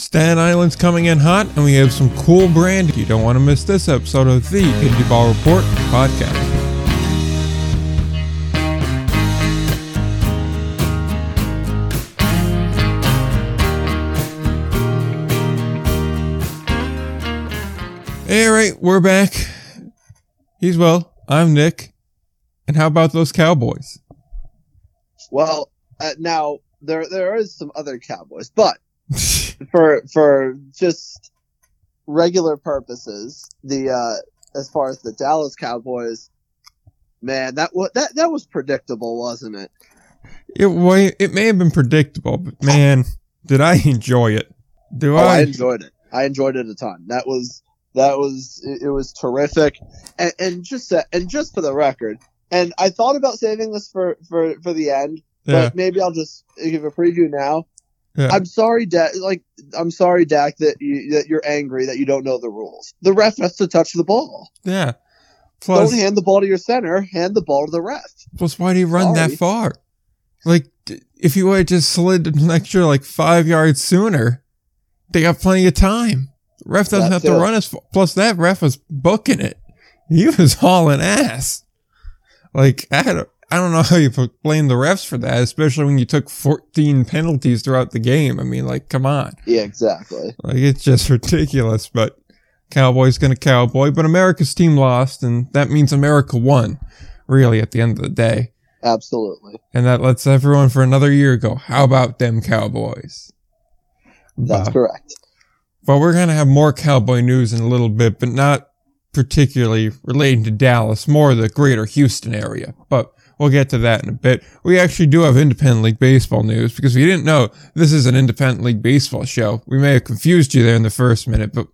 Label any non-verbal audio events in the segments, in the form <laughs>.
Staten Island's coming in hot, and we have some cool brand. You don't want to miss this episode of the Indie Ball Report podcast. Hey, all right, we're back. He's well. I'm Nick. And how about those Cowboys? Well, uh, now there there is some other Cowboys, but <laughs> for for just regular purposes, the uh, as far as the Dallas Cowboys, man, that was that that was predictable, wasn't it? It wa- it may have been predictable, but man, did I enjoy it? Do Oh, I I? enjoyed it. I enjoyed it a ton. That was that was it, it was terrific, and, and just that, and just for the record, and I thought about saving this for for for the end, Yeah, but maybe I'll just give a preview now. Yeah. I'm sorry, Dak. Like, I'm sorry, Dak, that you that you're angry that you don't know the rules. The ref has to touch the ball. yeah. Plus, don't hand the ball to your center. Hand the ball to the ref. plus, why do you run that far? Like, if you would have just slid an extra like five yards sooner, they got plenty of time. Ref doesn't have to run as far. Plus, that ref was booking it. He was hauling ass. Like, I don't, I don't know <laughs> how you blame the refs for that, especially when you took 14 penalties throughout the game. I mean, like, come on. Yeah, exactly. Like it's just ridiculous, but Cowboys gonna cowboy, but America's team lost, and that means America won, really, at the end of the day. Absolutely. And that lets everyone for another year go, how about them Cowboys? That's correct. but we're gonna have more cowboy news in a little bit, but not particularly relating to Dallas, more the greater Houston area. But we'll get to that in a bit. We actually do have independent league baseball news because if you didn't know, this is an independent league baseball show. We may have confused you there in the first minute, but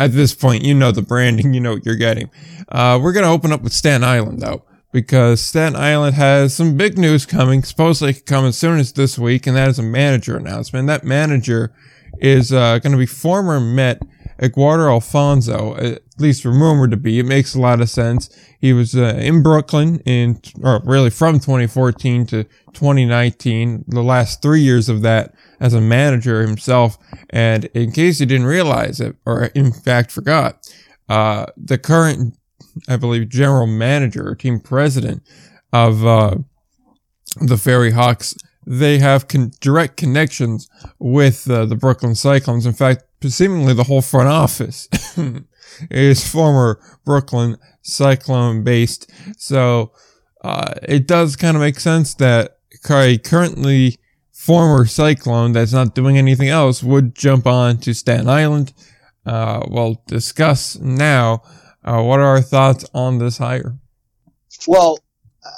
at this point, you know the branding, you know what you're getting. Uh, we're going to open up with Staten Island though, because Staten Island has some big news coming. Supposedly could come as soon as this week, and that is a manager announcement. That manager is uh, going to be former Met Edgardo Alfonzo, at least rumored to be. It makes a lot of sense. He was uh, in Brooklyn in, or really from 2014 to 2019, the last three years of that as a manager himself. And in case you didn't realize it, or in fact forgot, uh, the current, I believe, general manager team president of uh, the Ferry Hawks, they have con- direct connections with uh, the Brooklyn Cyclones. In fact, seemingly the whole front office <laughs> is former Brooklyn Cyclone based. So uh, it does kind of make sense that a currently former Cyclone that's not doing anything else would jump on to Staten Island. Uh, we'll discuss now. Uh, what are our thoughts on this hire? Well,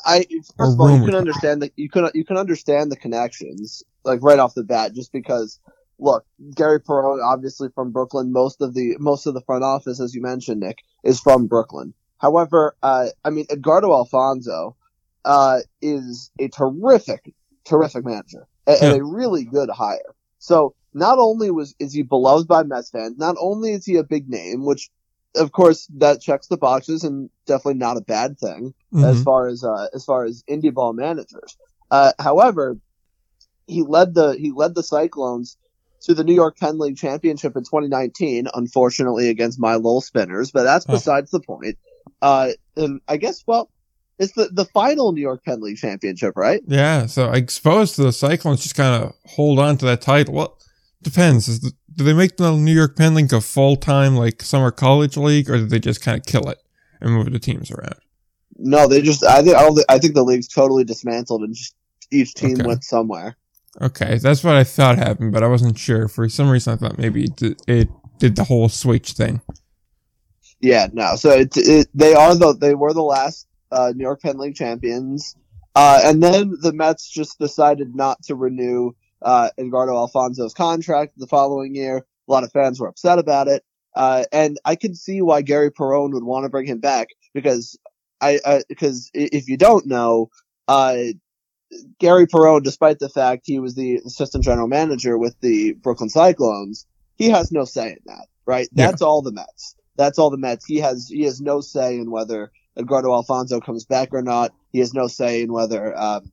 I first of all, you can understand that you can you can understand the connections like right off the bat, just because. Look, Gary Perone, obviously from Brooklyn. Most of the most of the front office, as you mentioned, Nick, is from Brooklyn. However, uh, I mean, Edgardo Alfonzo uh, is a terrific, terrific manager and, and a really good hire. So not only was is he beloved by Mets fans, not only is he a big name, which of course that checks the boxes and definitely not a bad thing as Mhm. far as uh, as far as indie ball managers. Uh, however, he led the he led the Cyclones to the New York Penn League Championship in 2019, unfortunately against my Lowell Spinners, but that's Oh. besides the point. Uh, and I guess well, it's the the final New York Penn League Championship, right? Yeah, so I suppose the Cyclones just kind of hold on to that title. Well, depends. Is the, do they make the New York Penn League a full time like summer college league, or do they just kind of kill it and move the teams around? No, they just I think I, don't, I think the league's totally dismantled and just each team Okay. went somewhere. Okay, that's what I thought happened, but I wasn't sure. For some reason, I thought maybe it did, it did the whole switch thing. Yeah, no. So it, it they are the they were the last uh, New York Penn League champions, uh, and then the Mets just decided not to renew uh, Edgardo Alfonzo's contract the following year. A lot of fans were upset about it, uh, and I could see why Gary Perone would want to bring him back because I uh, because i- if you don't know, uh, Gary Perone, despite the fact he was the assistant general manager with the Brooklyn Cyclones, he has no say in that. Right? Yeah. That's all the Mets. That's all the Mets. He has he has no say in whether Edgardo Alfonzo comes back or not. He has no say in whether um,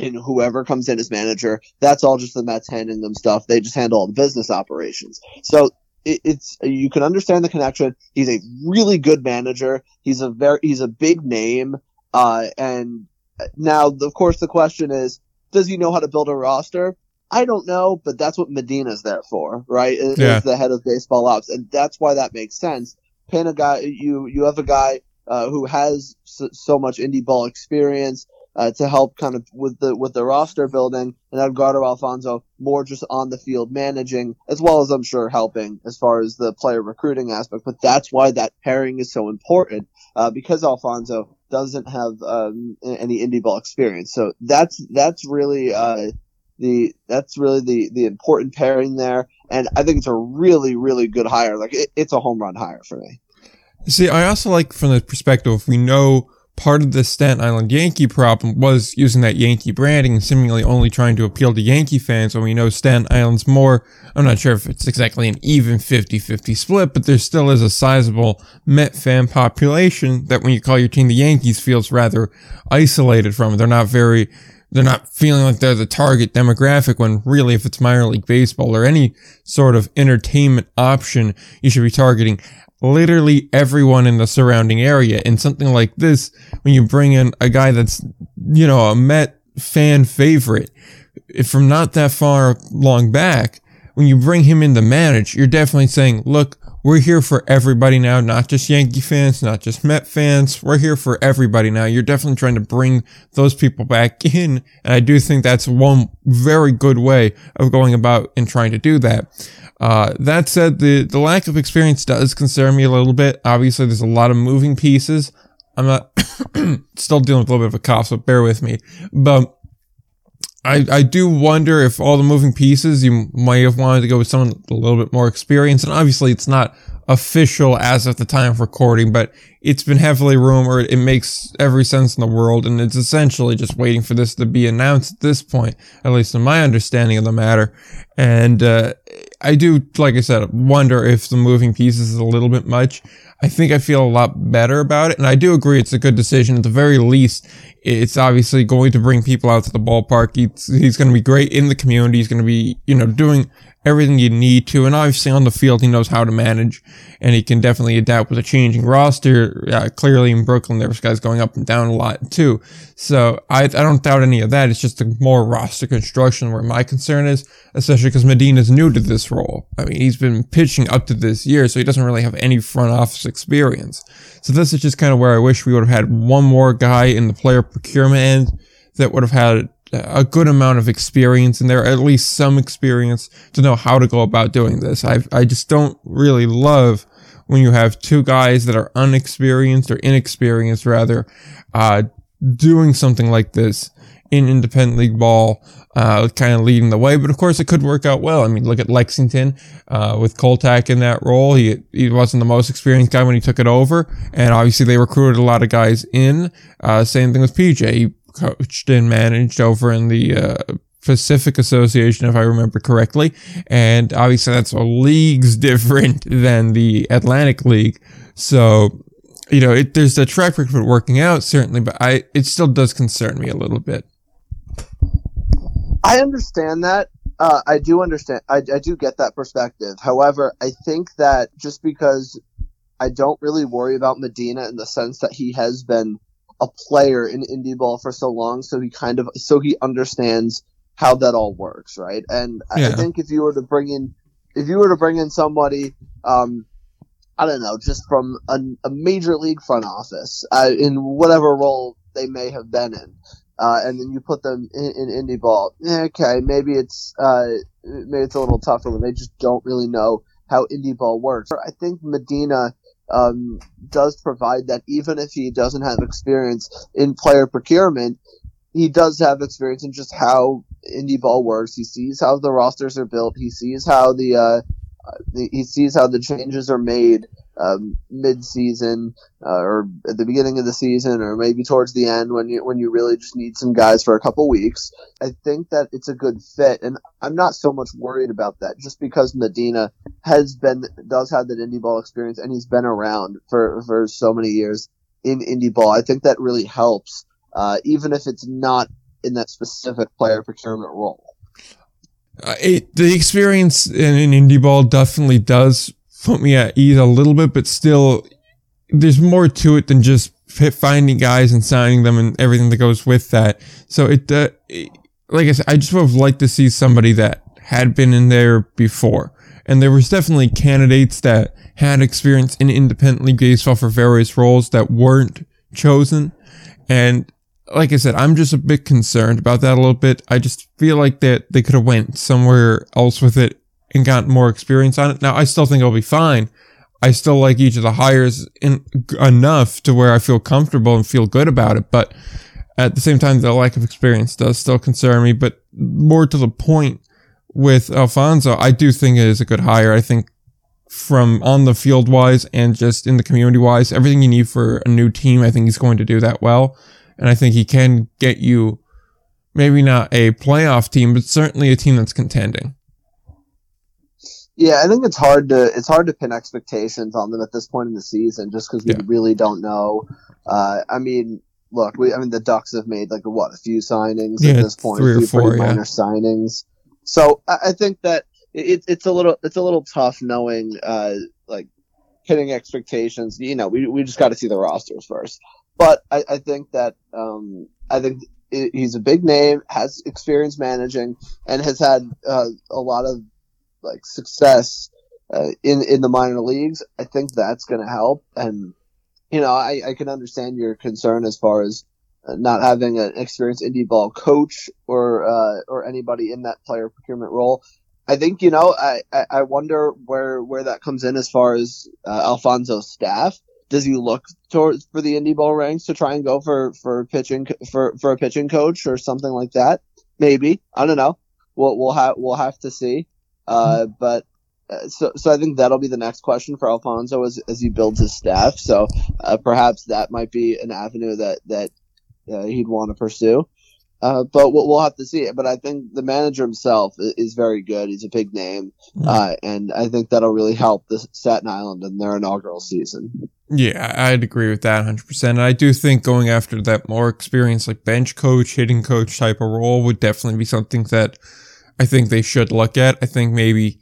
and whoever comes in as manager, that's all just the Mets handing them stuff. They just handle all the business operations. So it, it's you can understand the connection. He's a really good manager. He's a very he's a big name. Uh, and now, of course, the question is, does he know how to build a roster? I don't know, but that's what Medina's there for, right? Is Yeah. the head of baseball ops, and that's why that makes sense. Pin a guy, you you have a guy uh, who has so, so much indie ball experience uh, to help kind of with the with the roster building, and Edgardo Alfonzo more just on the field managing, as well as I'm sure helping as far as the player recruiting aspect. But that's why that pairing is so important uh, because Alfonzo doesn't have um, any indie ball experience. So that's that's really uh, the that's really the the important pairing there, and I think it's a really really good hire. Like it, it's a home run hire for me. See, I also like from the perspective we know part of the Staten Island Yankee problem was using that Yankee branding and seemingly only trying to appeal to Yankee fans when we know Staten Island's more, I'm not sure if it's exactly an even 50-50 split, but there still is a sizable Met fan population that when you call your team the Yankees feels rather isolated from. They're not very, they're not feeling like they're the target demographic when really if it's minor league baseball or any sort of entertainment option, you should be targeting literally everyone in the surrounding area. And something like this, when you bring in a guy that's, you know, a Met fan favorite from not that far long back, when you bring him in to manage, you're definitely saying, look, we're here for everybody now, not just Yankee fans, not just Met fans. We're here for everybody now. You're definitely trying to bring those people back <laughs> in. And I do think that's one very good way of going about and trying to do that. Uh, that said, the, the lack of experience does concern me a little bit. Obviously, there's a lot of moving pieces. I'm not <coughs> still dealing with a little bit of a cough, so bear with me. But I, I do wonder if all the moving pieces you might have wanted to go with someone a little bit more experienced. And obviously it's not official as of the time of recording, but it's been heavily rumored. It makes every sense in the world. And it's essentially just waiting for this to be announced at this point, at least in my understanding of the matter. And, uh, I do, like I said, wonder if the moving pieces is a little bit much. I think I feel a lot better about it. And I do agree it's a good decision. At the very least, it's obviously going to bring people out to the ballpark. He's, he's going to be great in the community. He's going to be, you know, doing everything you need to. And obviously on the field, he knows how to manage and he can definitely adapt with a changing roster. Uh, clearly in Brooklyn, there's guys going up and down a lot too. So I, I don't doubt any of that. It's just a more roster construction where my concern is, especially because Medina's new to this role. I mean, he's been pitching up to this year, so he doesn't really have any front office experience. So this is just kind of where I wish we would have had one more guy in the player procurement end that would have had a good amount of experience in there, at least some experience to know how to go about doing this. I, I just don't really love when you have two guys that are unexperienced or inexperienced rather, uh, doing something like this in independent league ball, uh, kind of leading the way. But of course, it could work out well. I mean, look at Lexington, uh, with Koltak in that role. He, he wasn't the most experienced guy when he took it over. And obviously they recruited a lot of guys in. Uh, same thing with PJ. He coached and managed over in the, uh, Pacific Association, if I remember correctly. And obviously that's a leagues <laughs> different than the Atlantic League. So, you know, it, there's a track record working out, certainly, but I, it still does concern me a little bit. I understand that. Uh, I do understand. I, I do get that perspective. However, I think that just because I don't really worry about Medina in the sense that he has been a player in indie ball for so long, so he kind of so he understands how that all works, right? And I- I think if you were to bring in, if you were to bring in somebody, um, I don't know, just from a, a major league front office, uh, in whatever role they may have been in, uh, and then you put them in, in indie ball. eh, Okay, maybe it's uh, maybe it's a little tougher when they just don't really know how indie ball works. I think Medina um, does provide that, even if he doesn't have experience in player procurement, he does have experience in just how indie ball works. He sees how the rosters are built. He sees how the, uh, uh, he sees how the changes are made um, mid-season uh, or at the beginning of the season, or maybe towards the end when you when you really just need some guys for a couple weeks. I think that it's a good fit, and I'm not so much worried about that just because Medina has been does have that indie ball experience and he's been around for for so many years in indie ball. I think that really helps, uh, even if it's not in that specific player procurement role. Uh, it, the experience in, in indie ball definitely does put me at ease a little bit, but still, there's more to it than just finding guys and signing them and everything that goes with that. So it, uh, it like I said, I just would have liked to see somebody that had been in there before. And there was definitely candidates that had experience in independent league baseball for various roles that weren't chosen. And like I said, I'm just a bit concerned about that a little bit. I just feel like that they could have went somewhere else with it and got more experience on it. Now, I still think it'll be fine. I still like each of the hires in, enough to where I feel comfortable and feel good about it. But at the same time, the lack of experience does still concern me. But more to the point with Alfonzo, I do think it is a good hire. I think from on the field wise and just in the community wise, everything you need for a new team, I think he's going to do that well. And I think he can get you maybe not a playoff team, but certainly a team that's contending. Yeah, I think it's hard to it's hard to pin expectations on them at this point in the season, just because we yeah. really don't know. Uh, I mean, look, we I mean the Ducks have made like what a few signings yeah, at this point, three or four yeah. minor signings. So I, I think that it, it's a little it's a little tough knowing uh, like hitting expectations. You know, we we just got to see the rosters first. But I, I think that um, I think he's a big name, has experience managing, and has had uh, a lot of like success uh, in in the minor leagues. I think that's going to help, and you know, I, I can understand your concern as far as uh, not having an experienced indie ball coach or uh, or anybody in that player procurement role. I think you know I, I wonder where where that comes in as far as uh, Alfonzo's staff. Does he look towards for the indie ball ranks to try and go for for pitching for for a pitching coach or something like that? Maybe I don't know. We'll we'll have we'll have to see. Uh, but uh, so, so I think that'll be the next question for Alfonzo as, as he builds his staff. So uh, perhaps that might be an avenue that that uh, he'd want to pursue. Uh, but we'll, we'll, have to see it. But I think the manager himself is, is very good. He's a big name, mm-hmm. uh, and I think that'll really help the Staten Island in their inaugural season. Yeah, I'd agree with that 100%. I do think going after that more experienced, like bench coach, hitting coach type of role would definitely be something that I think they should look at. I think maybe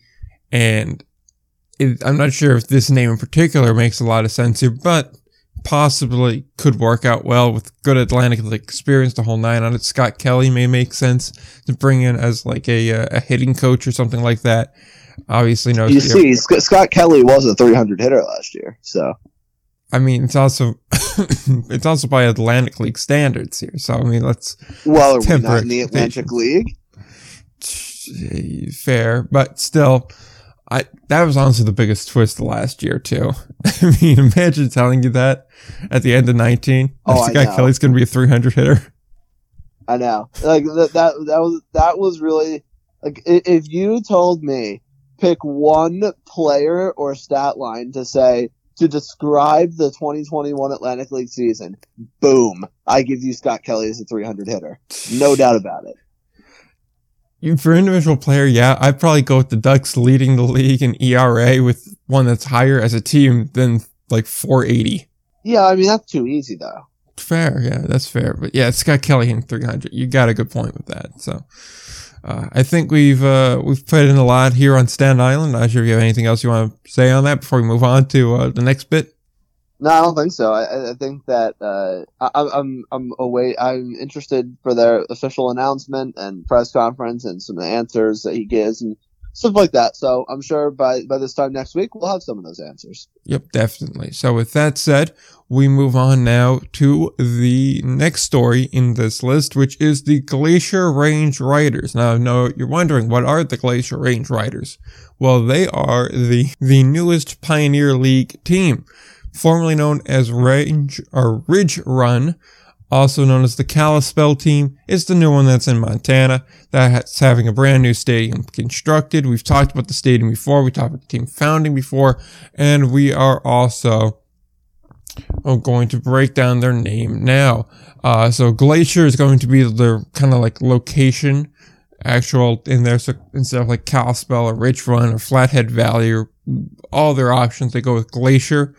and it, I'm not sure if this name in particular makes a lot of sense here, but possibly could work out well with good Atlantic experience, the whole nine on it. Scott Kelly may make sense to bring in as like a, uh, a hitting coach or something like that. Obviously, no. You see, Scott Kelly was a 300 hitter last year, so. I mean, it's also <coughs> it's also by Atlantic League standards here. So I mean, let's well, are we not in the Atlantic League? Fair, but still, I that was honestly the biggest twist last year too. <laughs> I mean, imagine telling you that at the end of nineteen. Oh, the guy know. Kelly's going to be a three hundred hitter. I know, like that, that. That was that was really like if you told me pick one player or stat line to say to describe the 2021 Atlantic League season, boom, I give you Scott Kelly as a 300 hitter, no doubt about it for individual player, yeah, I'd probably go with the Ducks leading the league in ERA with one that's higher as a team than like 480. Yeah, I mean that's too easy though. Fair, yeah, that's fair. But yeah, it's Kelly in 300. You got a good point with that. So uh, I think we've uh, we've put in a lot here on Staten Island. I'm Not sure if you have anything else you want to say on that before we move on to uh, the next bit. No, I don't think so. I, I think that uh, I, I'm I'm away. I'm interested for their official announcement and press conference and some answers that he gives and stuff like that. So I'm sure by by this time next week we'll have some of those answers. Yep, definitely. So with that said, we move on now to the next story in this list, which is the Glacier Range Riders. Now, know you're wondering what are the Glacier Range Riders? Well, they are the the newest Pioneer League team formerly known as Range or Ridge Run, also known as the Kalispell team, is the new one that's in Montana that's having a brand new stadium constructed. We've talked about the stadium before, we talked about the team founding before, and we are also oh, going to break down their name now. Uh, so Glacier is going to be their kind of like location actual in there. So instead of like Kalispell or Ridge Run or Flathead Valley or all their options, they go with Glacier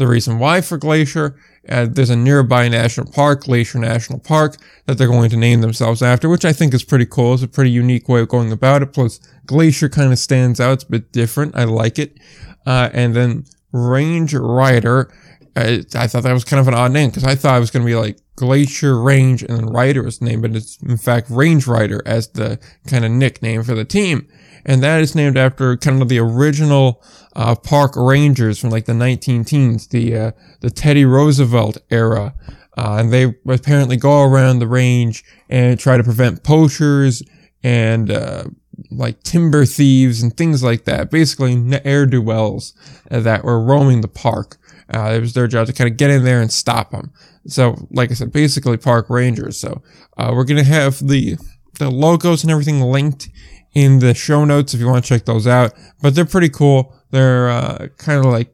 the reason why for Glacier. Uh, there's a nearby national park, Glacier National Park, that they're going to name themselves after, which I think is pretty cool. It's a pretty unique way of going about it. Plus, Glacier kind of stands out. It's a bit different. I like it. Uh, and then Range Rider. I, I thought that was kind of an odd name because I thought it was going to be like Glacier Range and then Rider was the name, but it's in fact Range Rider as the kind of nickname for the team. And that is named after kind of the original uh, park rangers from like the 19 teens, the uh, the Teddy Roosevelt era. Uh, and they apparently go around the range and try to prevent poachers and uh, like timber thieves and things like that. Basically, ne'er do wells that were roaming the park. Uh, it was their job to kind of get in there and stop them. So, like I said, basically park rangers. So, uh, we're gonna have the the logos and everything linked in the show notes if you want to check those out. But they're pretty cool. They're uh, kind of like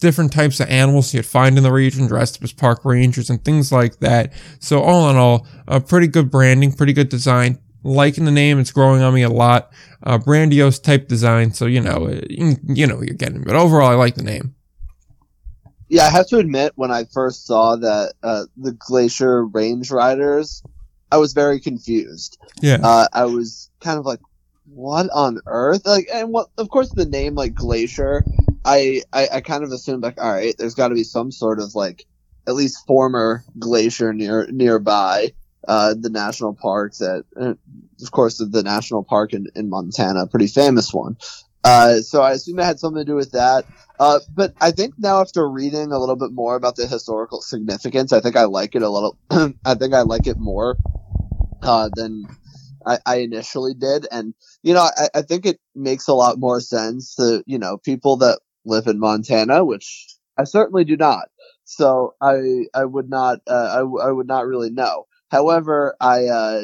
different types of animals you'd find in the region dressed up as park rangers and things like that. So all in all, a pretty good branding, pretty good design. Liking the name, it's growing on me a lot. Uh, type design, so you know, you know you're getting. But overall, I like the name. Yeah, I have to admit, when I first saw that uh, the Glacier Range Riders, I was very confused. Yeah. Uh, I was kind of like, what on earth? Like, and what? Of course, the name like Glacier. I I, I kind of assumed like, all right, there's got to be some sort of like at least former glacier near nearby. Uh, the national parks that, uh, of course, the, the national park in, in Montana, pretty famous one. Uh, so I assume it had something to do with that. Uh, but I think now after reading a little bit more about the historical significance, I think I like it a little. <clears throat> I think I like it more uh, than I, I, initially did, and you know, I, I, think it makes a lot more sense to you know people that live in Montana, which I certainly do not. So I I would not uh, I, I would not really know. However, I uh,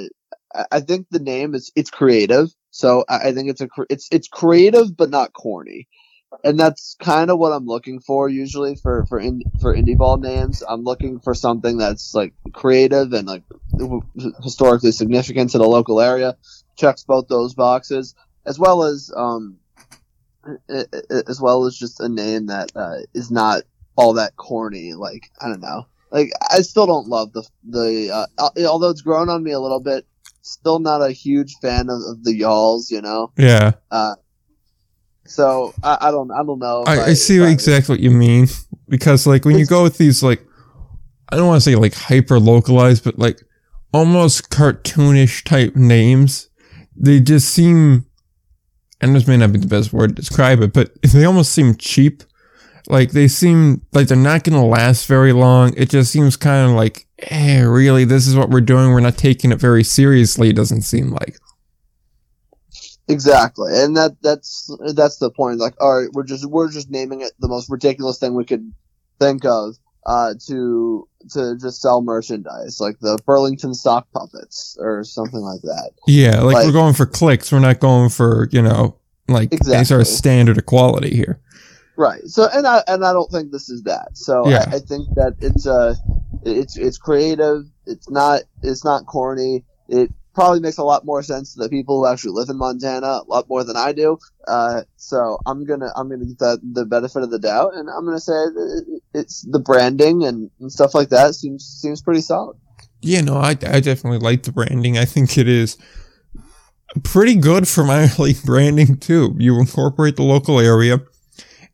I think the name is it's creative. So I, think it's a it's it's creative but not corny and that's kind of what I'm looking for usually for for in, for indie ball names. I'm looking for something that's like creative and like historically significant to the local area. Checks both those boxes, as well as um, as well as just a name that uh, is not all that corny. Like I don't know. Like I still don't love the the uh, although it's grown on me a little bit. Still not a huge fan of, of the Yalls, you know. Yeah. Uh, so I, I don't I don't know. I, I, I see exactly what you mean because like when you go with these like I don't want to say like hyper localized, but like almost cartoonish type names, they just seem. And this may not be the best word to describe it, but <laughs> they almost seem cheap. Like they seem like they're not going to last very long. It just seems kind of like, eh, really, this is what we're doing. We're not taking it very seriously. It doesn't seem like. Exactly, and that that's that's the point. Like, all right, we're just we're just naming it the most ridiculous thing we could think of uh, to to just sell merchandise, like the Burlington sock puppets or something like that. Yeah, like, like we're going for clicks. We're not going for you know like exactly. any sort of standard of quality here. Right. So, and I and I don't think this is that. So yeah. I, I think that it's uh it's it's creative. It's not it's not corny. It probably makes a lot more sense to the people who actually live in Montana, a lot more than I do. Uh, so I'm gonna I'm gonna get that the benefit of the doubt, and I'm gonna say it's the branding and, and stuff like that seems seems pretty solid. Yeah, no, I, I definitely like the branding. I think it is pretty good for minor league <laughs> branding too. You incorporate the local area,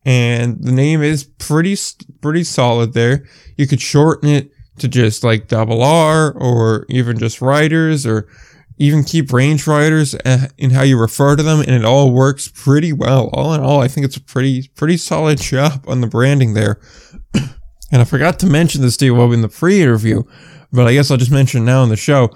and the name is pretty pretty solid there. You could shorten it to just like double R or even just Riders or even keep range riders in how you refer to them, and it all works pretty well. All in all, I think it's a pretty pretty solid job on the branding there. <clears throat> and I forgot to mention this to you in the pre-interview, but I guess I'll just mention now in the show.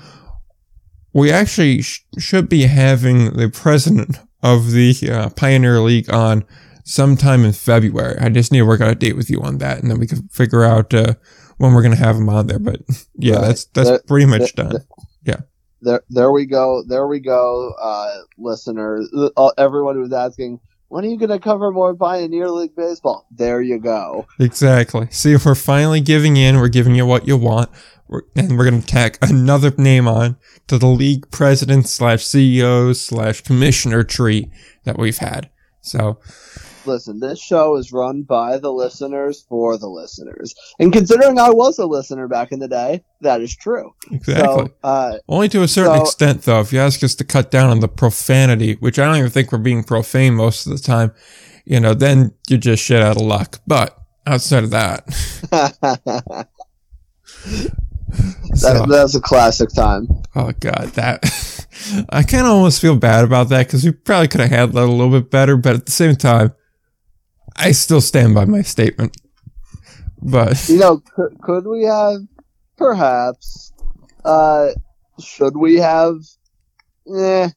We actually sh- should be having the president of the uh, Pioneer League on sometime in February. I just need to work out a date with you on that, and then we can figure out uh, when we're going to have him on there. But <laughs> yeah, right. that's that's pretty much done. Yeah there there we go there we go uh listeners uh, everyone who's asking when are you going to cover more pioneer league baseball there you go exactly see we're finally giving in we're giving you what you want we're, and we're going to tack another name on to the league president slash ceo slash commissioner tree that we've had so listen, this show is run by the listeners for the listeners. And considering I was a listener back in the day, that is true. Exactly. So, uh, Only to a certain so- extent, though. If you ask us to cut down on the profanity, which I don't even think we're being profane most of the time, you know, then you're just shit out of luck. But outside of that, <laughs> that, so, that's a classic time. oh god, that <laughs> I kind of almost feel bad about that because we probably could have handled that a little bit better. But at the same time, I still stand by my statement. But You know, could, could we have, perhaps, uh, should we have, Yeah,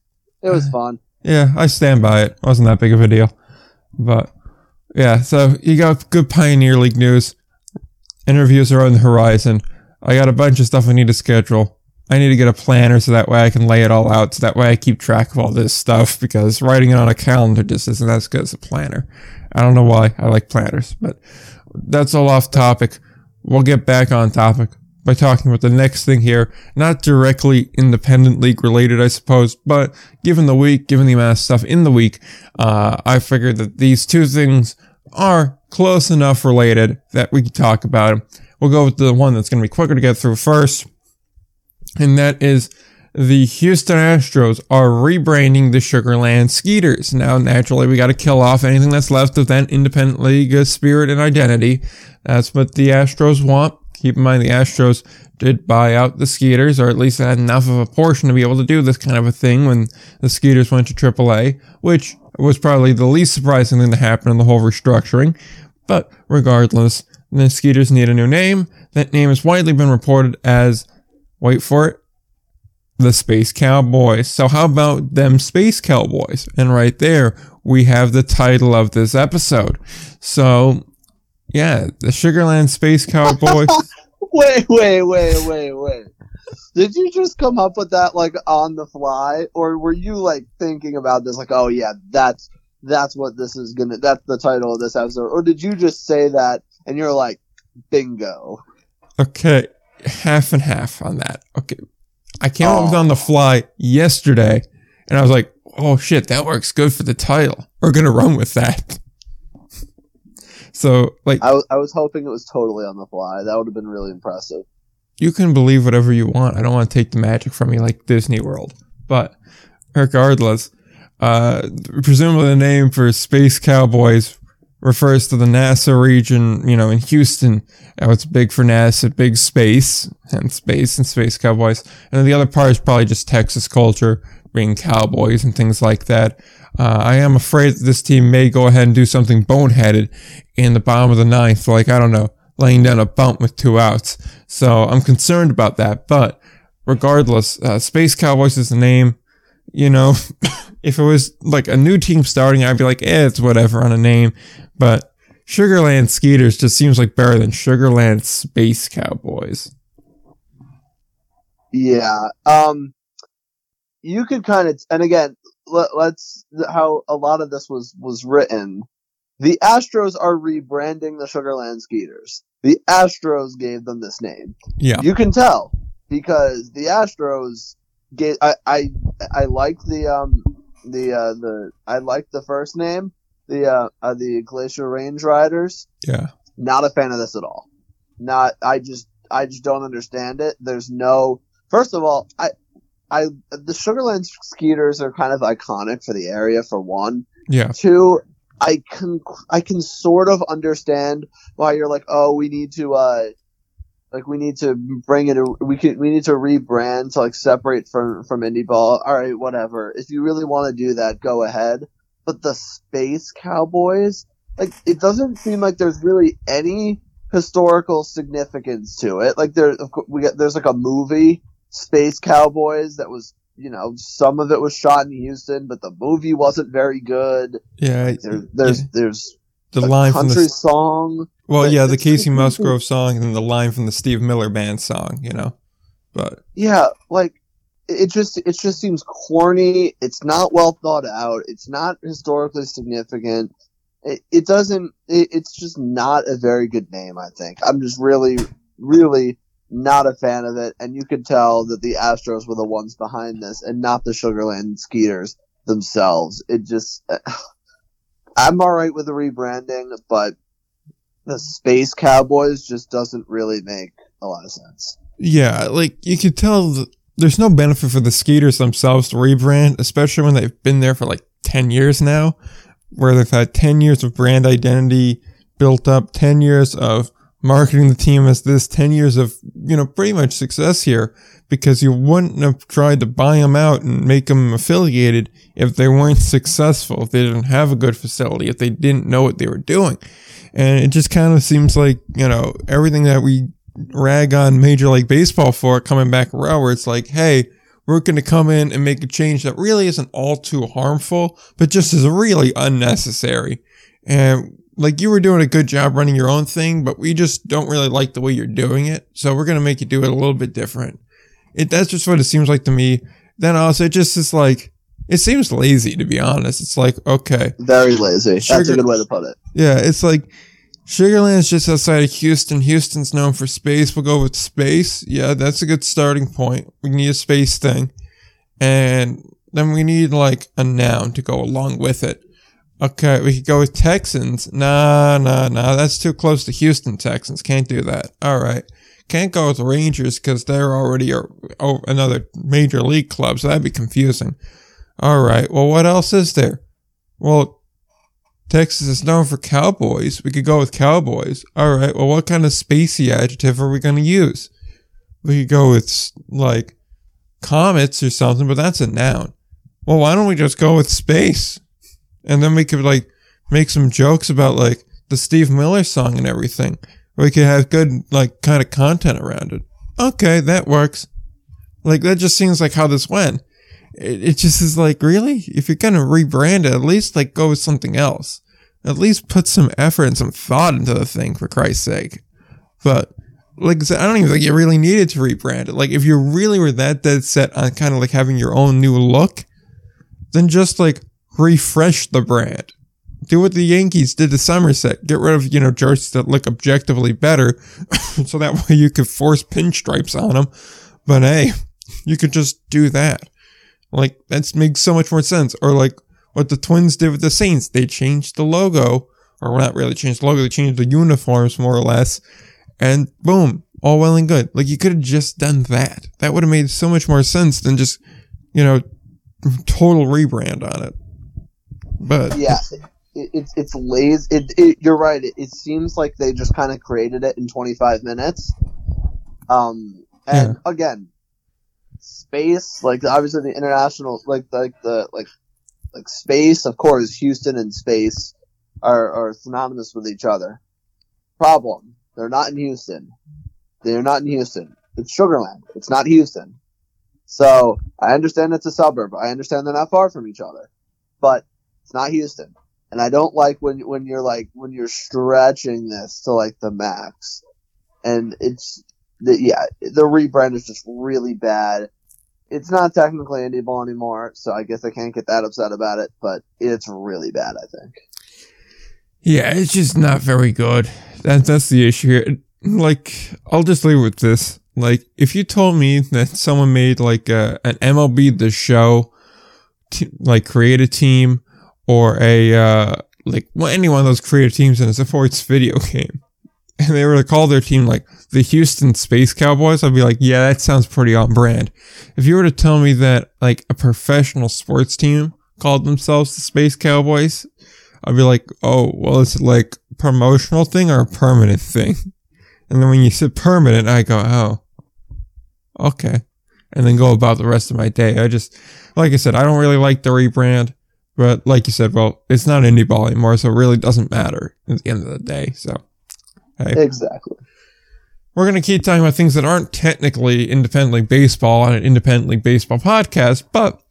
it was <sighs> fun. Yeah, I stand by it. Wasn't that big of a deal. But yeah, so you got good Pioneer League news. Interviews are on the horizon. I got a bunch of stuff I need to schedule. I need to get a planner so that way I can lay it all out. So that way I keep track of all this stuff because writing it on a calendar just isn't as good as a planner. I don't know why I like planners, but that's all off topic. We'll get back on topic by talking about the next thing here. Not directly independent league related, I suppose, but given the week, given the amount of stuff in the week, uh, I figured that these two things are close enough related that we can talk about them. We'll go with the one that's going to be quicker to get through first, and that is the Houston Astros are rebranding the Sugarland Skeeters. Now, naturally, we got to kill off anything that's left of that independent league uh, spirit and identity. That's what the Astros want. Keep in mind, the Astros did buy out the Skeeters, or at least had enough of a portion to be able to do this kind of a thing when the Skeeters went to AAA, which was probably the least surprising thing to happen in the whole restructuring. But regardless, the Skeeters need a new name. That name has widely been reported as, wait for it, the Space Cowboys. So how about them Space Cowboys? And right there, we have the title of this episode. So, yeah, the Sugarland Space Cowboys. <laughs> Wait, wait, wait, wait, wait. Did you just come up with that like on the fly, or were you like thinking about this? Like, oh yeah, that's that's what this is gonna. That's the title of this episode. Or did you just say that and you're like, bingo? okay, half and half on that. Okay. I came up with Oh. on the fly yesterday, and I was like, oh shit, that works good for the title. We're gonna run with that. <laughs> So, like, I was I was hoping it was totally on the fly. That would have been really impressive. you can believe whatever you want. I don't want to take the magic from you like Disney World. But regardless, uh, presumably the name for Space Cowboys refers to the NASA region, you know, in Houston. It's big for NASA, big space, and space and Space Cowboys. And then the other part is probably just Texas culture, being cowboys and things like that. Uh, I am afraid that this team may go ahead and do something boneheaded in the bottom of the ninth, like, I don't know, laying down a bump with two outs. So I'm concerned about that. But regardless, uh, Space Cowboys is the name. You know, <laughs> if it was like a new team starting, I'd be like, eh, it's whatever on a name. But Sugarland Skeeters just seems like better than Sugarland Space Cowboys. Yeah. Um, you could kind of, and again, let, let's how a lot of this was was written. The Astros are rebranding the Sugarland Skeeters. The Astros gave them this name. Yeah. You can tell because the Astros gave. I I I like the um the uh the I like the first name the uh, uh the Glacier Range Riders. Yeah. Not a fan of this at all. Not I just I just don't understand it. There's no first of all I I the Sugarland Skeeters are kind of iconic for the area for one. Yeah. Two, I can I can sort of understand why you're like, oh, we need to uh like we need to bring it we can we need to rebrand to like separate from from indie ball. All right, whatever. If you really want to do that, go ahead. But the Space Cowboys, like it doesn't seem like there's really any historical significance to it. Like there of course, we get there's like a movie Space Cowboys that was you know, some of it was shot in Houston, but the movie wasn't very good. Yeah. There, there's yeah. there's The a line from country the song. Well, but yeah, the Kacey Musgraves song and then the line from the Steve Miller Band song. You know, but Yeah, like it just it just seems corny. It's not well thought out. It's not historically significant. It, it doesn't. It, it's just not a very good name. I think I'm just really, really not a fan of it. And you can tell that the Astros were the ones behind this, and not the Sugarland Skeeters themselves. It just. <sighs> I'm all right with the rebranding, but the Space Cowboys just doesn't really make a lot of sense. Yeah, like you could tell th- there's no benefit for the Skeeters themselves to rebrand, especially when they've been there for like 10 years now, where they've had 10 years of brand identity built up, 10 years of marketing the team as this, 10 years of, you know, pretty much success here because you wouldn't have tried to buy them out and make them affiliated if they weren't successful, if they didn't have a good facility, if they didn't know what they were doing. And it just kind of seems like, you know, everything that we rag on Major League Baseball for coming back around where it's like, hey, we're going to come in and make a change that really isn't all too harmful, but just is really unnecessary. And like you were doing a good job running your own thing, but we just don't really like the way you're doing it. So we're going to make you do it a little bit different. It, that's just what it seems like to me. Then also it just is like, it seems lazy to be honest. It's like, okay. Very lazy. That's a good way to put it. Yeah, it's like Sugarland's just outside of Houston. Houston's known for space. We'll go with space. Yeah, that's a good starting point. We need a space thing. And then we need like a noun to go along with it. Okay, we could go with Texans. Nah, nah, nah. That's too close to Houston Texans. Can't do that. All right. Can't go with Rangers because they're already a, oh, another major league club, so that'd be confusing. All right. Well, what else is there? Well, Texas is known for cowboys. We could go with cowboys. All right. Well, what kind of spacey adjective are we going to use? We could go with like comets or something, but that's a noun. Well, why don't we just go with space? And then we could like make some jokes about like the Steve Miller song and everything. We could have good like kind of content around it. Okay, that works. Like that just seems like how this went. It, it just is like really, if you're gonna rebrand it, at least like go with something else. At least put some effort and some thought into the thing for Christ's sake. But like I don't even think you really needed to rebrand it. Like if you really were that dead set on kind of like having your own new look, then just like refresh the brand. Do what the Yankees did to Somerset. Get rid of, you know, jerseys that look objectively better. <laughs> so that way you could force pinstripes on them. But hey, you could just do that. Like, that makes so much more sense. Or like what the Twins did with the Saints. They changed the logo. Or not really changed the logo. They changed the uniforms more or less. And boom, all well and good. Like you could have just done that. That would have made so much more sense than just, you know, total rebrand on it. But Yeah, it, it's it's lazy. It, it, you're right. It, it seems like they just kind of created it in 25 minutes. Um, and again, space like obviously the international like like the like like space of course Houston and space are are synonymous with each other. Problem: they're not in Houston. They're not in Houston. It's Sugarland. It's not Houston. So I understand it's a suburb. I understand they're not far from each other, but it's not Houston. And I don't like when when you're like when you're stretching this to like the max, and it's the, yeah the rebrand is just really bad. It's not technically indie ball anymore, so I guess I can't get that upset about it. But it's really bad. I think. Yeah, it's just not very good. That that's the issue here. Like, I'll just leave with this. Like, if you told me that someone made like a, an MLB The Show, t- like create a team or a uh like well, any one of those creative teams in a sports video <laughs> game, and they were to call their team like the Houston Space Cowboys, I'd be like, yeah, that sounds pretty on brand. If you were to tell me that like a professional sports team called themselves the Space Cowboys, I'd be like, oh, well, is it like promotional thing or a permanent thing? And then when you said permanent, I go, oh, okay. And then go about the rest of my day. I just, like I said, I don't really like the rebrand, but like you said, well, it's not indie ball anymore, so it really doesn't matter at the end of the day. So, hey, Exactly. we're going to keep talking about things that aren't technically independently baseball on an independently baseball podcast, but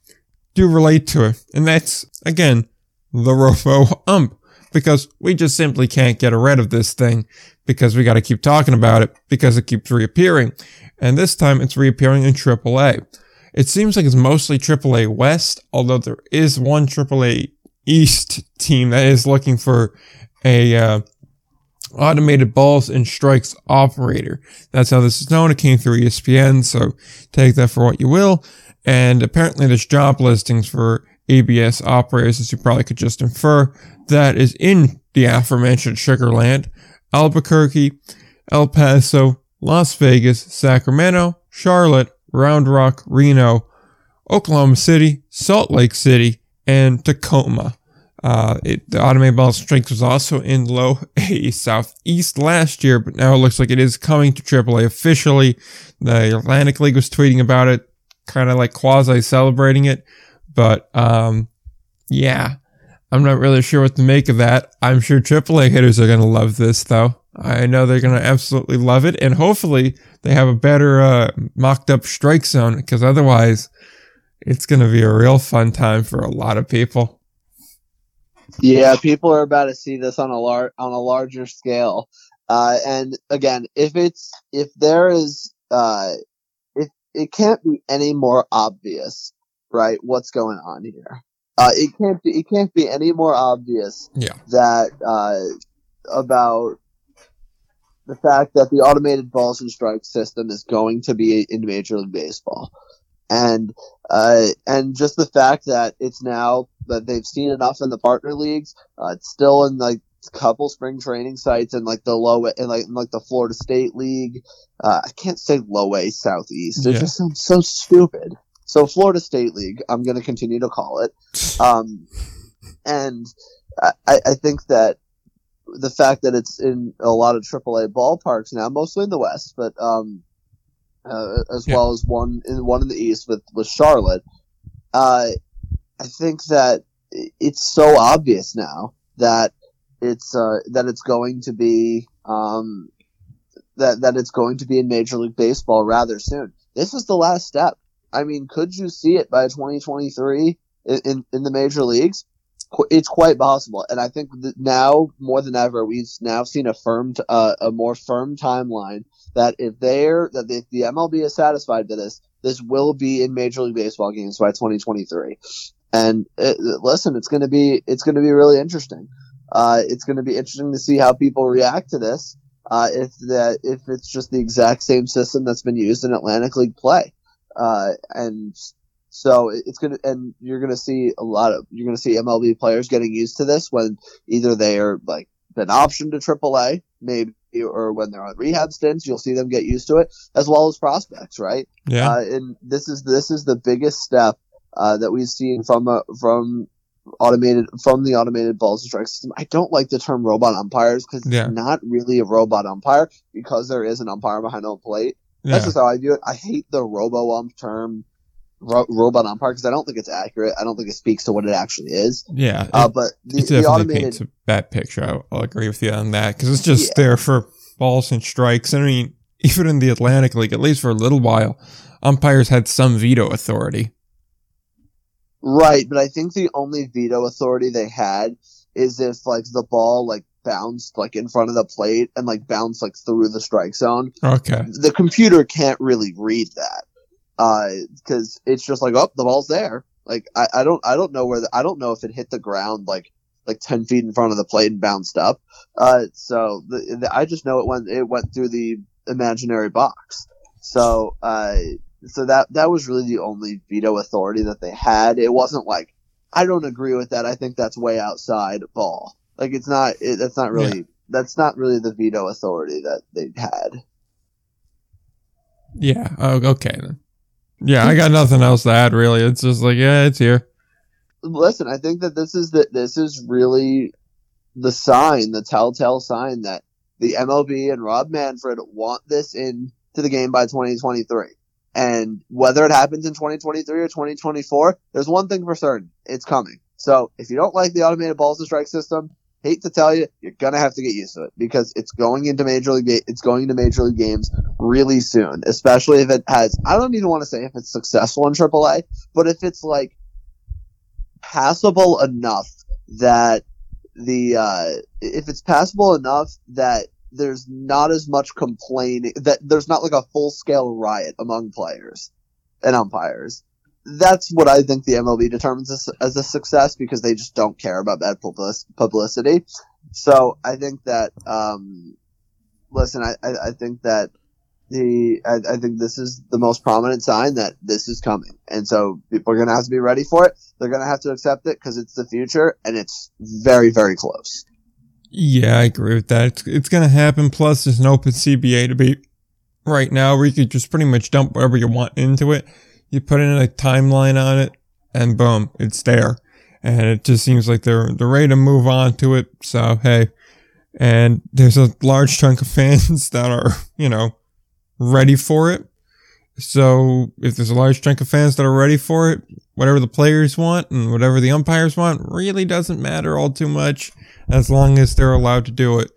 do relate to it. And that's, again, the robo ump because we just simply can't get rid of this thing because we got to keep talking about it because it keeps reappearing. And this time it's reappearing in AAA. It seems like it's mostly AAA West, although there is one AAA East team that is looking for a uh, automated balls and strikes operator. That's how this is known. It came through ESPN, so take that for what you will. And apparently there's job listings for ABS operators, as you probably could just infer, that is in the aforementioned Sugarland, Albuquerque, El Paso, Las Vegas, Sacramento, Charlotte, Round Rock, Reno, Oklahoma City, Salt Lake City, and Tacoma. Uh, it, the automated ball strength was also in low <laughs> A Southeast last year, but now it looks like it is coming to AAA officially. The Atlantic League was tweeting about it, kind of like quasi celebrating it. But, um, yeah, I'm not really sure what to make of that. I'm sure AAA hitters are going to love this though. I know they're going to absolutely love it. And hopefully they have a better, uh, mocked up strike zone because otherwise it's going to be a real fun time for a lot of people. Yeah, people are about to see this on a lar- on a larger scale. Uh, and again, if it's if there is uh, if it can't be any more obvious, right? What's going on here? Uh, it can't be it can't be any more obvious Yeah. that uh, about the fact that the automated balls and strikes system is going to be in Major League Baseball, and uh, and just the fact that it's now that they've seen enough in the partner leagues. Uh, it's still in like a couple spring training sites and like the low in like in like the Florida State League. Uh, I can't say low A Southeast. It Yeah. just sounds so stupid. So Florida State League, I'm going to continue to call it. <laughs> Um, and I, I think that the fact that it's in a lot of AAA ballparks now, mostly in the West, but um, uh, as Yeah. well as one in one in the East with with Charlotte. Uh, I think that it's so obvious now that it's uh, that it's going to be um, that that it's going to be in Major League Baseball rather soon. This is the last step. I mean, could you see it by 2023 in, in, in the major leagues? It's quite possible, and I think now more than ever, we've now seen a firm, t- uh, a more firm timeline that if they're that if the MLB is satisfied with this, this will be in Major League Baseball games by 2023. And uh listen, it's going to be it's going to be really interesting. Uh, it's going to be interesting to see how people react to this. Uh, if that if it's just the exact same system that's been used in Atlantic League play, uh, and so it's gonna and you're gonna see a lot of you're gonna see MLB players getting used to this when either they are like been optioned to AAA maybe or when they're on rehab stints, you'll see them get used to it as well as prospects, right? Yeah. Uh, and this is this is the biggest step uh, that we've seen from a, from automated from the automated balls and strike system. I don't like the term robot umpires because Yeah. it's not really a robot umpire because there is an umpire behind home plate. yeah. That's just how I view it. I hate the robo ump term. Ro- robot umpire because I don't think it's accurate. I don't think it speaks to what it actually is. yeah. Uh, it, but the, it the definitely automated paints a bad picture. I'll, I'll agree with you on that because it's just Yeah. there for balls and strikes. I mean, even in the Atlantic League, at least for a little while, umpires had some veto authority. Right, but I think the only veto authority they had is if like the ball like bounced like in front of the plate and like bounced like through the strike zone. Okay. The computer can't really read that. Uh, cause it's just like, oh, the ball's there. Like, I, I don't, I don't know where the, I don't know if it hit the ground like, like 10 feet in front of the plate and bounced up. Uh, so the, the, I just know it went, it went through the imaginary box. So, uh, so that that was really the only veto authority that they had. It wasn't like I don't agree with that. I think that's way outside ball. Like it's not. It, that's not really. That's not really the veto authority that they had. Yeah. Oh, okay then. Yeah, I got nothing else to add. Really, it's just like yeah, it's here. Listen, I think that this is that this is really the sign, the telltale sign that the MLB and Rob Manfred want this in to the game by 2023. And whether it happens in 2023 or 2024, there's one thing for certain: it's coming. So if you don't like the automated balls and strike system, hate to tell you, you're gonna have to get used to it because it's going into major league. It's going into major league games really soon, especially if it has. I don't even want to say if it's successful in AAA, but if it's like passable enough that the uh, if it's passable enough that there's not as much complaining that there's not like a full scale riot among players and umpires. That's what I think the MLB determines as, as a success because they just don't care about bad publicity. So I think that, um, listen, I, I, I think that the, I, I think this is the most prominent sign that this is coming, and so people are going to have to be ready for it. They're going to have to accept it because it's the future, and it's very, very close. Yeah, I agree with that. It's, it's going to happen. Plus, there's an open CBA to be right now where you could just pretty much dump whatever you want into it. You put in a timeline on it, and boom, it's there. And it just seems like they're they're ready to move on to it. So hey, and there's a large chunk of <laughs> fans that are you know ready for it. So if there's a large chunk of fans that are ready for it, whatever the players want and whatever the umpires want really doesn't matter all too much as long as they're allowed to do it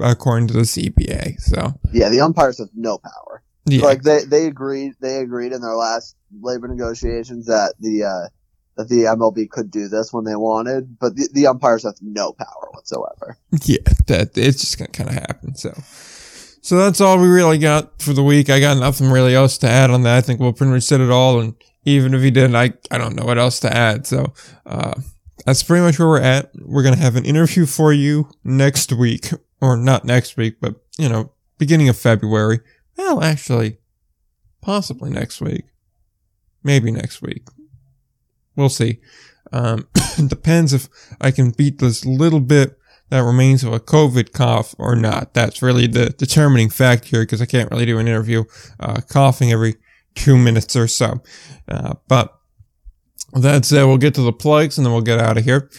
according to the CBA. So Yeah, the umpires have no power. Yeah, Like they, they agreed they agreed in their last labor negotiations that the uh, that the MLB could do this when they wanted, but the, the umpires have no power whatsoever. yeah, that it's just gonna kind of happen. So, so that's all we really got for the week. I got nothing really else to add on that. I think we'll pretty much said it all. And even if he didn't, I I don't know what else to add. So, uh, that's pretty much where we're at. We're gonna have an interview for you next week, or not next week, but you know, beginning of February. Well, actually, possibly next week, maybe next week. We'll see. Um, <coughs> depends if I can beat this little bit that remains of a COVID cough or not. That's really the determining fact here because I can't really do an interview uh, coughing every two minutes or so. Uh, but that said, we'll get to the plugs and then we'll get out of here.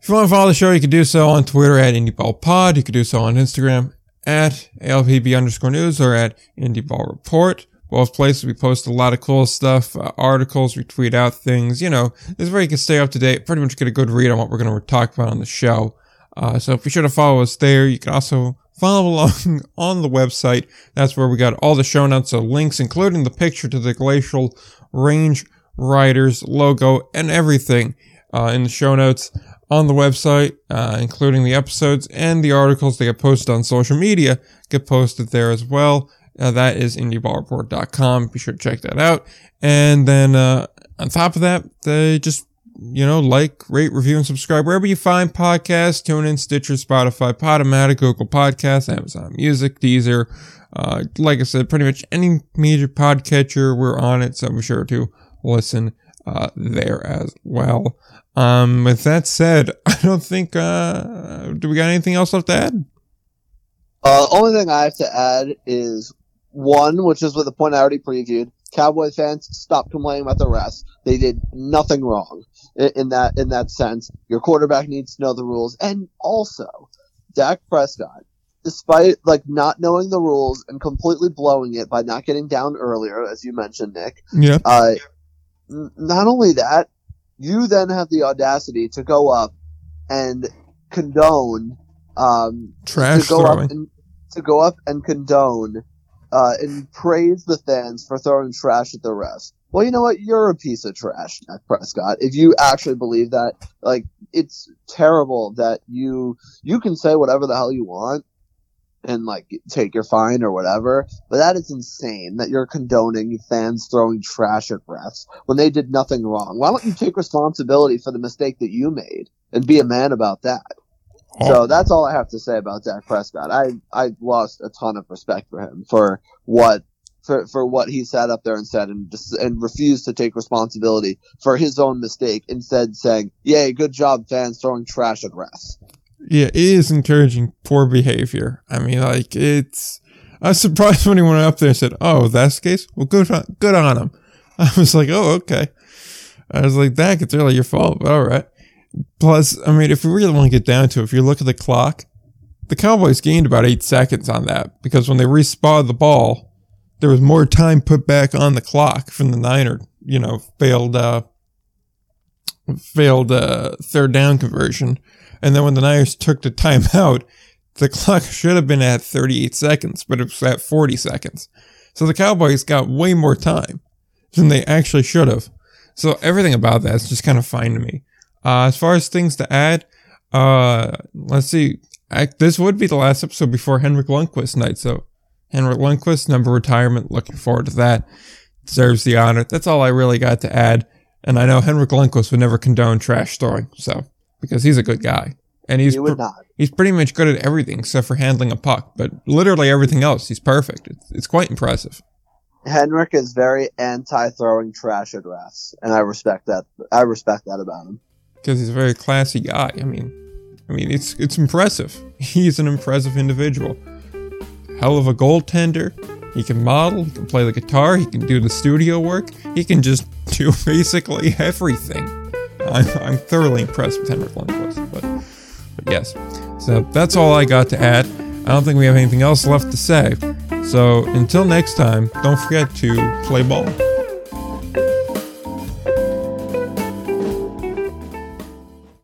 If you want to follow the show, you can do so on Twitter at IndieBallPod. You can do so on Instagram at ALPB underscore news or at Indie Ball Report. Both places we post a lot of cool stuff, uh, articles, we tweet out things, you know, this is where you can stay up to date, pretty much get a good read on what we're going to talk about on the show. Uh, so if be sure to follow us there. You can also follow along <laughs> on the website. That's where we got all the show notes, so links, including the picture to the Glacier Range Riders logo and everything uh, in the show notes on the website, uh, including the episodes and the articles that get posted on social media get posted there as well. Uh, that is indieballreport.com. Be sure to check that out. And then uh, on top of that, they just you know, like, rate, review, and subscribe wherever you find podcasts. TuneIn, Stitcher, Spotify, Podomatic, Google Podcasts, Amazon Music, Deezer. Uh, like I said, pretty much any major podcatcher, we're on it. So be sure to listen uh, there as well. Um, with that said, <laughs> I don't think, uh, do we got anything else left to add? Uh, only thing I have to add is one, which is with the point I already previewed. Cowboy fans, stop complaining about the refs. They did nothing wrong in, in that in that sense. Your quarterback needs to know the rules, and also Dak Prescott, despite like not knowing the rules and completely blowing it by not getting down earlier, as you mentioned, Nick. Yeah. Uh, not only that, you then have the audacity to go up and condone um, Trash to go throwing. up and to go up and condone uh, and praise the fans for throwing trash at the refs. Well, you know what? You're a piece of trash, Dak Prescott. If you actually believe that, like, it's terrible that you you can say whatever the hell you want and like take your fine or whatever, but that is insane that you're condoning fans throwing trash at refs when they did nothing wrong. Why don't you take responsibility for the mistake that you made and be a man about that? So that's all I have to say about Dak Prescott. I I lost a ton of respect for him for what for for what he sat up there and said and just and refused to take responsibility for his own mistake. Instead, saying, "Yay, good job, fans throwing trash at refs." Yeah, it is encouraging poor behavior. I mean, like it's. I was surprised <laughs> when he went up there and said, "Oh, that's the case. Well, good, on, good on him." <laughs> I was like, "Oh, okay." I was like, "That it's really your fault." But all right. Plus, I mean, if we really want to get down to it, if you look at the clock, the Cowboys gained about eight seconds on that because when they respawned the ball, there was more time put back on the clock from the Niner, you know, failed uh, failed uh, third down conversion. And then when the Niners took the timeout, the clock should have been at 38 seconds, but it was at 40 seconds. So the Cowboys got way more time than they actually should have. So everything about that is just kind of fine to me. Uh, as far as things to add, uh, let's see. I, this would be the last episode before Henrik Lundqvist night. So Henrik Lundqvist, number retirement. Looking forward to that. Deserves the honor. That's all I really got to add. And I know Henrik Lundqvist would never condone trash throwing. So, because he's a good guy. and he's he pr- not. he's pretty much good at everything except for handling a puck. But literally everything else, he's perfect. It's, it's quite impressive. Henrik is very anti-throwing trash at refs, and I respect that. I respect that about him. because he's a very classy guy. I mean, I mean, it's it's impressive. <laughs> He's an impressive individual. Hell of a goaltender. He can model. He can play the guitar. He can do the studio work. He can just <laughs> do basically everything. I'm, I'm thoroughly impressed with Henrik Lundqvist. But, but yes, so that's all I got to add. I don't think we have anything else left to say. So until next time, don't forget to play ball.